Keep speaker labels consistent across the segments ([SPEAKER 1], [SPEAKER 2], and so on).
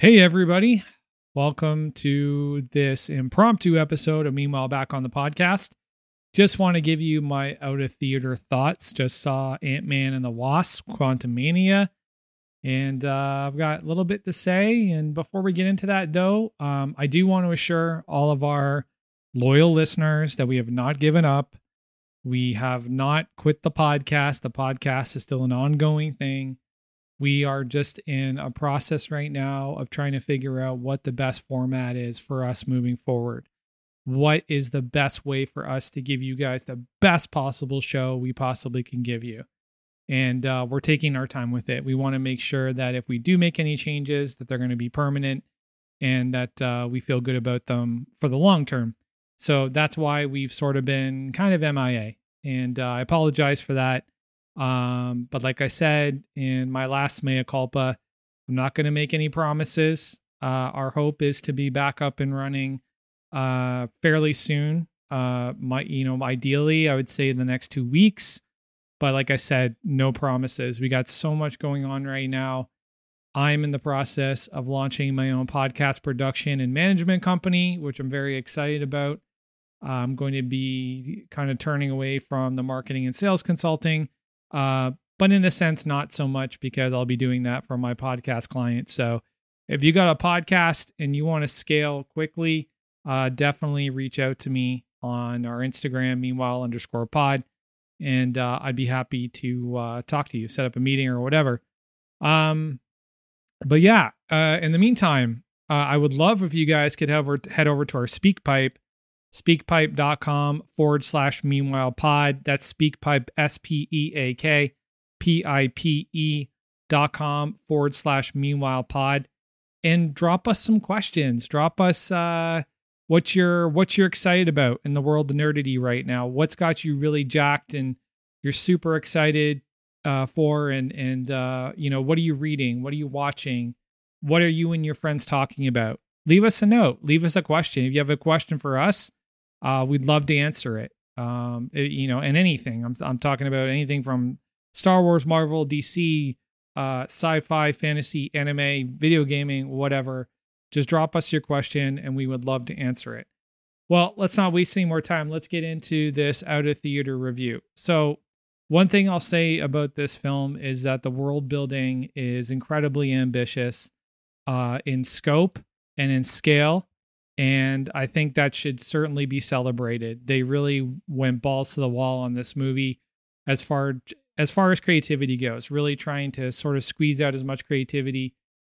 [SPEAKER 1] Hey, everybody. Welcome to this impromptu episode of Meanwhile Back on the Podcast. Just want to give you my out of theater thoughts. Just saw Ant Man and the Wasp, Quantumania, and uh, I've got a little bit to say. And before we get into that, though, um, I do want to assure all of our loyal listeners that we have not given up. We have not quit the podcast. The podcast is still an ongoing thing we are just in a process right now of trying to figure out what the best format is for us moving forward. What is the best way for us to give you guys the best possible show we possibly can give you? And uh, we're taking our time with it. We want to make sure that if we do make any changes, that they're going to be permanent and that uh, we feel good about them for the long term. So that's why we've sort of been kind of MIA. And uh, I apologize for that. Um, but like I said in my last mea culpa, I'm not going to make any promises. Uh, our hope is to be back up and running uh, fairly soon. Uh, my, you know, ideally, I would say in the next two weeks. But like I said, no promises. We got so much going on right now. I'm in the process of launching my own podcast production and management company, which I'm very excited about. I'm going to be kind of turning away from the marketing and sales consulting uh, but in a sense, not so much because I'll be doing that for my podcast clients. So if you got a podcast and you want to scale quickly, uh, definitely reach out to me on our Instagram, meanwhile underscore pod, and uh, I'd be happy to uh, talk to you, set up a meeting or whatever. Um, but yeah, uh, in the meantime, uh, I would love if you guys could have, head over to our SpeakPipe speakpipe.com forward slash meanwhile pod. That's speakpipe, S P E A K P I P E dot com forward slash meanwhile pod. And drop us some questions. Drop us uh, what you're what you're excited about in the world of nerdity right now. What's got you really jacked and you're super excited uh, for and and uh, you know what are you reading? What are you watching? What are you and your friends talking about? Leave us a note. Leave us a question. If you have a question for us, uh, we'd love to answer it. Um, it, you know, and anything. I'm I'm talking about anything from Star Wars, Marvel, DC, uh, sci-fi, fantasy, anime, video gaming, whatever. Just drop us your question, and we would love to answer it. Well, let's not waste any more time. Let's get into this out of theater review. So, one thing I'll say about this film is that the world building is incredibly ambitious uh, in scope and in scale and I think that should certainly be celebrated. They really went balls to the wall on this movie as far as far as creativity goes, really trying to sort of squeeze out as much creativity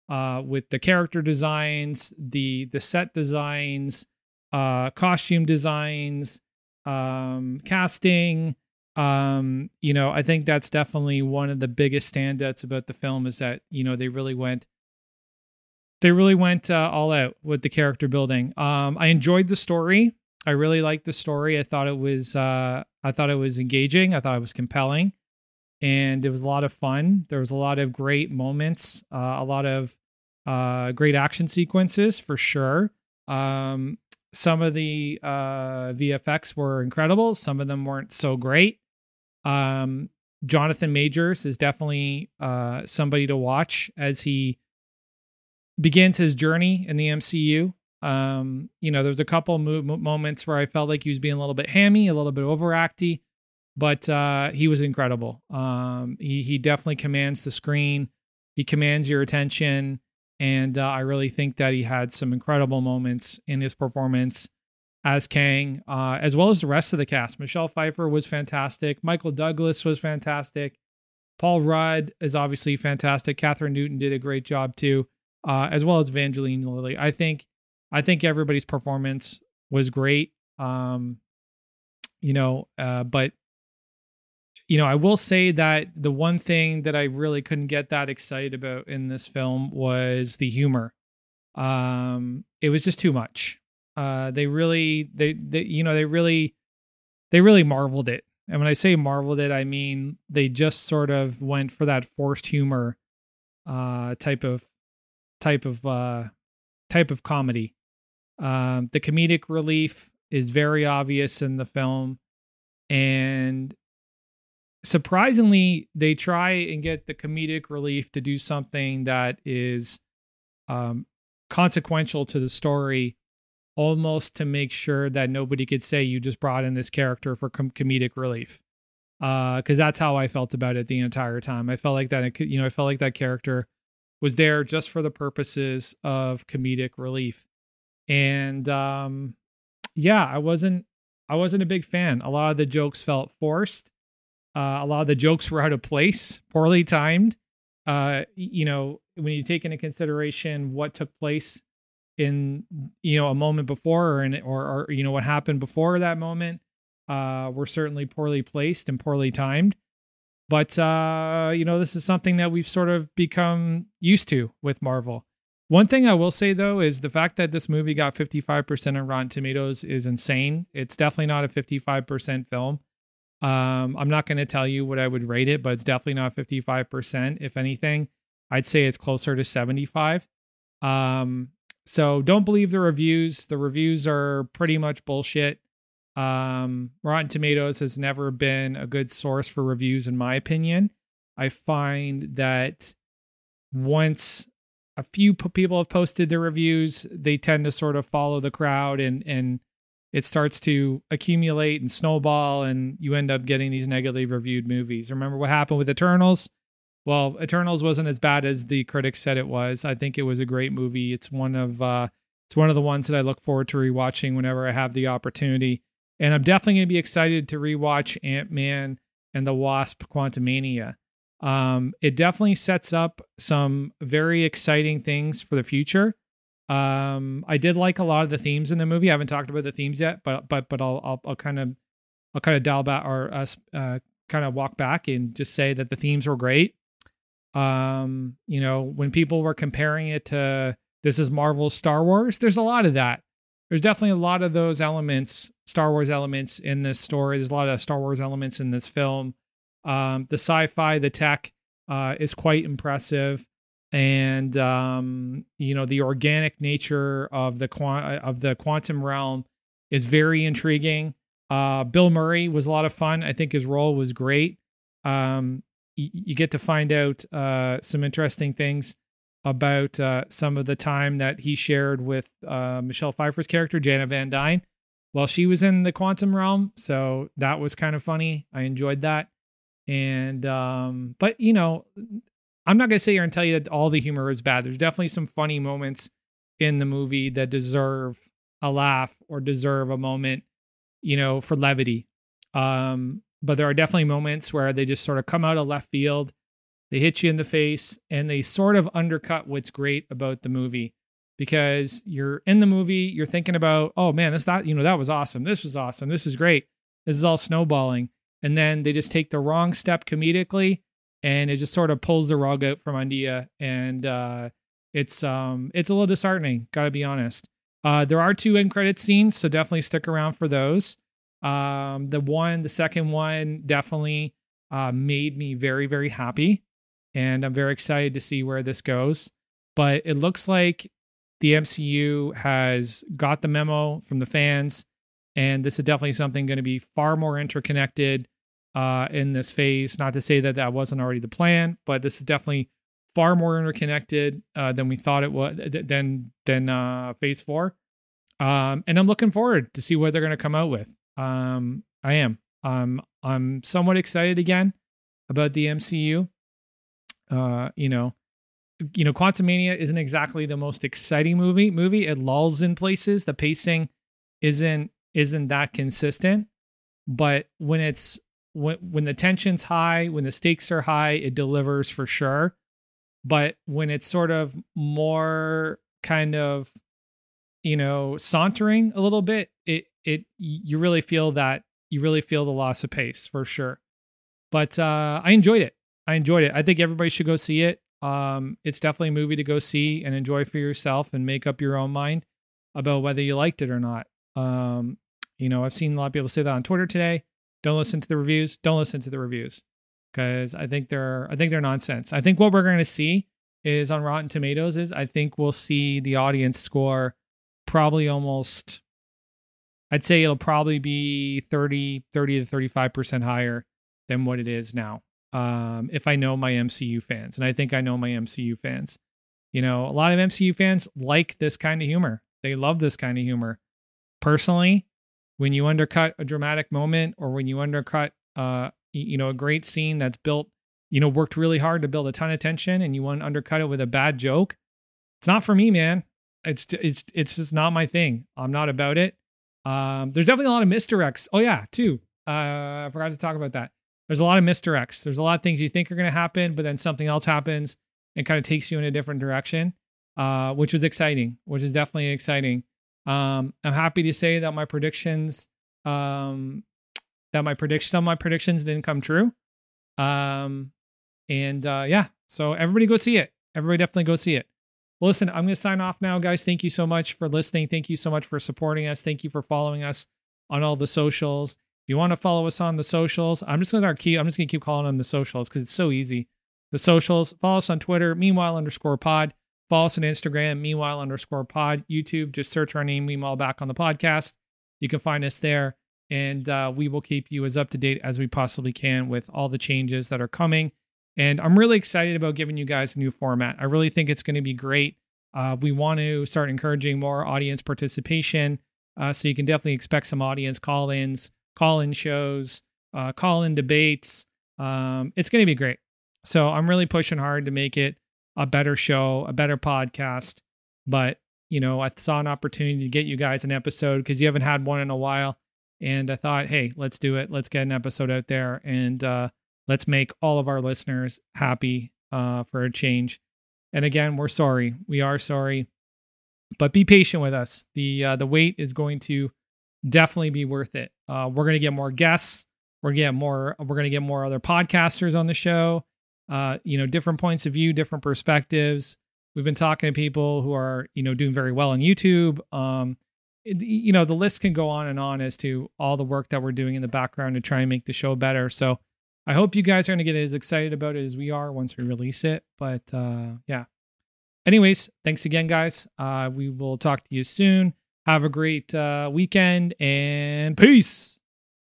[SPEAKER 1] uh, with the character designs, the the set designs, uh, costume designs, um, casting. Um, you know, I think that's definitely one of the biggest standouts about the film is that you know they really went they really went uh, all out with the character building. Um, I enjoyed the story. I really liked the story. I thought it was uh, I thought it was engaging. I thought it was compelling, and it was a lot of fun. There was a lot of great moments, uh, a lot of uh, great action sequences for sure. Um, some of the uh, VFX were incredible. Some of them weren't so great. Um, Jonathan Majors is definitely uh, somebody to watch as he begins his journey in the MCU. Um, you know, there's a couple mo- moments where I felt like he was being a little bit hammy, a little bit overacty, but uh, he was incredible. Um, he he definitely commands the screen. He commands your attention, and uh, I really think that he had some incredible moments in his performance as Kang, uh, as well as the rest of the cast. Michelle Pfeiffer was fantastic. Michael Douglas was fantastic. Paul Rudd is obviously fantastic. Kathryn Newton did a great job too uh, as well as Evangeline Lilly. I think I think everybody's performance was great. Um, you know, uh, but you know, I will say that the one thing that I really couldn't get that excited about in this film was the humor. Um, it was just too much. Uh, they really, they, they, you know, they really, they really marveled it. And when I say marveled it, I mean they just sort of went for that forced humor uh, type of type of uh, type of comedy. Um, the comedic relief is very obvious in the film, and surprisingly, they try and get the comedic relief to do something that is um, consequential to the story almost to make sure that nobody could say you just brought in this character for com- comedic relief Uh, because that's how I felt about it the entire time. I felt like that, you know, I felt like that character was there just for the purposes of comedic relief, and um, yeah, I wasn't, I wasn't a big fan. A lot of the jokes felt forced. Uh, a lot of the jokes were out of place, poorly timed. Uh, you know, when you take into consideration what took place in you know a moment before or in or, or you know what happened before that moment uh were certainly poorly placed and poorly timed but uh you know this is something that we've sort of become used to with marvel. One thing i will say though is the fact that this movie got 55% on rotten tomatoes is insane. It's definitely not a 55% film. Um i'm not going to tell you what i would rate it but it's definitely not 55% if anything i'd say it's closer to 75 um so don't believe the reviews. The reviews are pretty much bullshit. Um, Rotten Tomatoes has never been a good source for reviews, in my opinion. I find that once a few people have posted their reviews, they tend to sort of follow the crowd and and it starts to accumulate and snowball and you end up getting these negatively reviewed movies. Remember what happened with Eternals? well, Eternals wasn't as bad as the critics said it was. I think it was a great movie. It's one of uh, it's one of the ones that I look forward to rewatching whenever I have the opportunity. And I'm definitely going to be excited to rewatch Ant Man and the Wasp: Quantumania. Um, it definitely sets up some very exciting things for the future. Um, I did like a lot of the themes in the movie. I haven't talked about the themes yet, but but but I'll I'll, I'll kind of I'll kind of dial back or us uh, kind of walk back and just say that the themes were great. Um, you know, when people were comparing it to this is Marvel's Star Wars, there's a lot of that. There's definitely a lot of those elements, Star Wars elements in this story. There's a lot of Star Wars elements in this film. Um, the sci-fi, the tech uh, is quite impressive, and um, you know the organic nature of the of the quantum realm is very intriguing. Uh, Bill Murray was a lot of fun. I think his role was great. Um, you get to find out uh, some interesting things about uh, some of the time that he shared with uh, Michelle Pfeiffer's character, Janet Van Dyne, while she was in the quantum realm. So that was kind of funny. I enjoyed that. And, um, but, you know, I'm not going to sit here and tell you that all the humor is bad. There's definitely some funny moments in the movie that deserve a laugh or deserve a moment, you know, for levity. Um, but there are definitely moments where they just sort of come out of left field. They hit you in the face and they sort of undercut what's great about the movie because you're in the movie, you're thinking about, oh man, this that, you know, that was awesome. This was awesome. This is great. This is all snowballing. And then they just take the wrong step comedically and it just sort of pulls the rug out from under you. And uh it's um it's a little disheartening, gotta be honest. Uh there are two end credit scenes, so definitely stick around for those. Um, the one, the second one definitely uh, made me very, very happy. And I'm very excited to see where this goes. But it looks like the MCU has got the memo from the fans. And this is definitely something going to be far more interconnected uh, in this phase. Not to say that that wasn't already the plan, but this is definitely far more interconnected uh, than we thought it was than than uh, Phase Four. Um, and I'm looking forward to see what they're going to come out with. Um, I am. Um, I'm somewhat excited again about the MCU. Uh, you know, you know, Quantumania isn't exactly the most exciting movie. Movie it lulls in places. The pacing isn't isn't that consistent. But when it's when when the tension's high, when the stakes are high, it delivers for sure. But when it's sort of more kind of you know sauntering a little bit, it it you really feel that you really feel the loss of pace for sure. But uh, I enjoyed it. I enjoyed it. I think everybody should go see it. Um, it's definitely a movie to go see and enjoy for yourself and make up your own mind about whether you liked it or not. Um, you know, I've seen a lot of people say that on Twitter today. Don't listen to the reviews. Don't listen to the reviews because I think they're I think they're nonsense. I think what we're going to see is on Rotten Tomatoes is I think we'll see the audience score probably almost I'd say it'll probably be 30, 30 to 35% higher than what it is now. Um, if I know my MCU fans, and I think I know my MCU fans, You know, a lot of MCU fans like this kind of humor. They love this kind of humor. Personally, when you undercut a dramatic moment or when you undercut uh you know a great scene that's built you know worked really hard to build a ton of tension and you want to undercut it with a bad joke it's not for me man. It's it's it's just not my thing. I'm not about it. Um there's definitely a lot of misdirects. Oh yeah too. Uh i forgot to talk about that there's a lot of misdirects there's a lot of things you think are going to happen but then something else happens and kind of takes you in a different direction uh which was exciting which is definitely exciting um i'm happy to say that my predictions um that my prediction some of my predictions didn't come true. Um and uh yeah, so everybody go see it. Everybody definitely go see it. Well, listen, I'm going to sign off now, guys. Thank you so much for listening. Thank you so much for supporting us. Thank you for following us on all the socials. If you want to follow us on the socials, I'm just to keep I'm just to keep calling them the socials because it's so easy. The socials. Follow us on Twitter, meanwhile underscore pod. Follow us on Instagram, meanwhile underscore pod. YouTube, just search our name, meanwhile back on the podcast. You can find us there and uh, we will keep you as up to date as we possibly can with all the changes that are coming. And I'm really excited about giving you guys a new format. I really think it's going to be great. Uh, we want to start encouraging more audience participation. Uh, so you can definitely expect some audience call ins, call in shows, uh, call in debates. Um, it's going to be great. So I'm really pushing hard to make it a better show, a better podcast. But, you know, I saw an opportunity to get you guys an episode because you haven't had one in a while and I thought, hey, let's do it. Let's get an episode out there and uh, let's make all of our listeners happy uh, for a change. And again, we're sorry. We are sorry, but be patient with us. The uh, the wait is going to definitely be worth it. Uh, we're to get more guests. We're to get more. We're to get more other podcasters on the show. Uh, you know, different points of view, different perspectives. We've been talking to people who are you know doing very well on YouTube. Um, you know, the list can go on and on as to all the work that we're doing in the background to try and make the show better. So I hope you guys are going to get as excited about it as we are once we release it. But uh, yeah. Anyways, thanks again, guys. Uh, we will talk to you soon. Have a great uh, weekend and peace.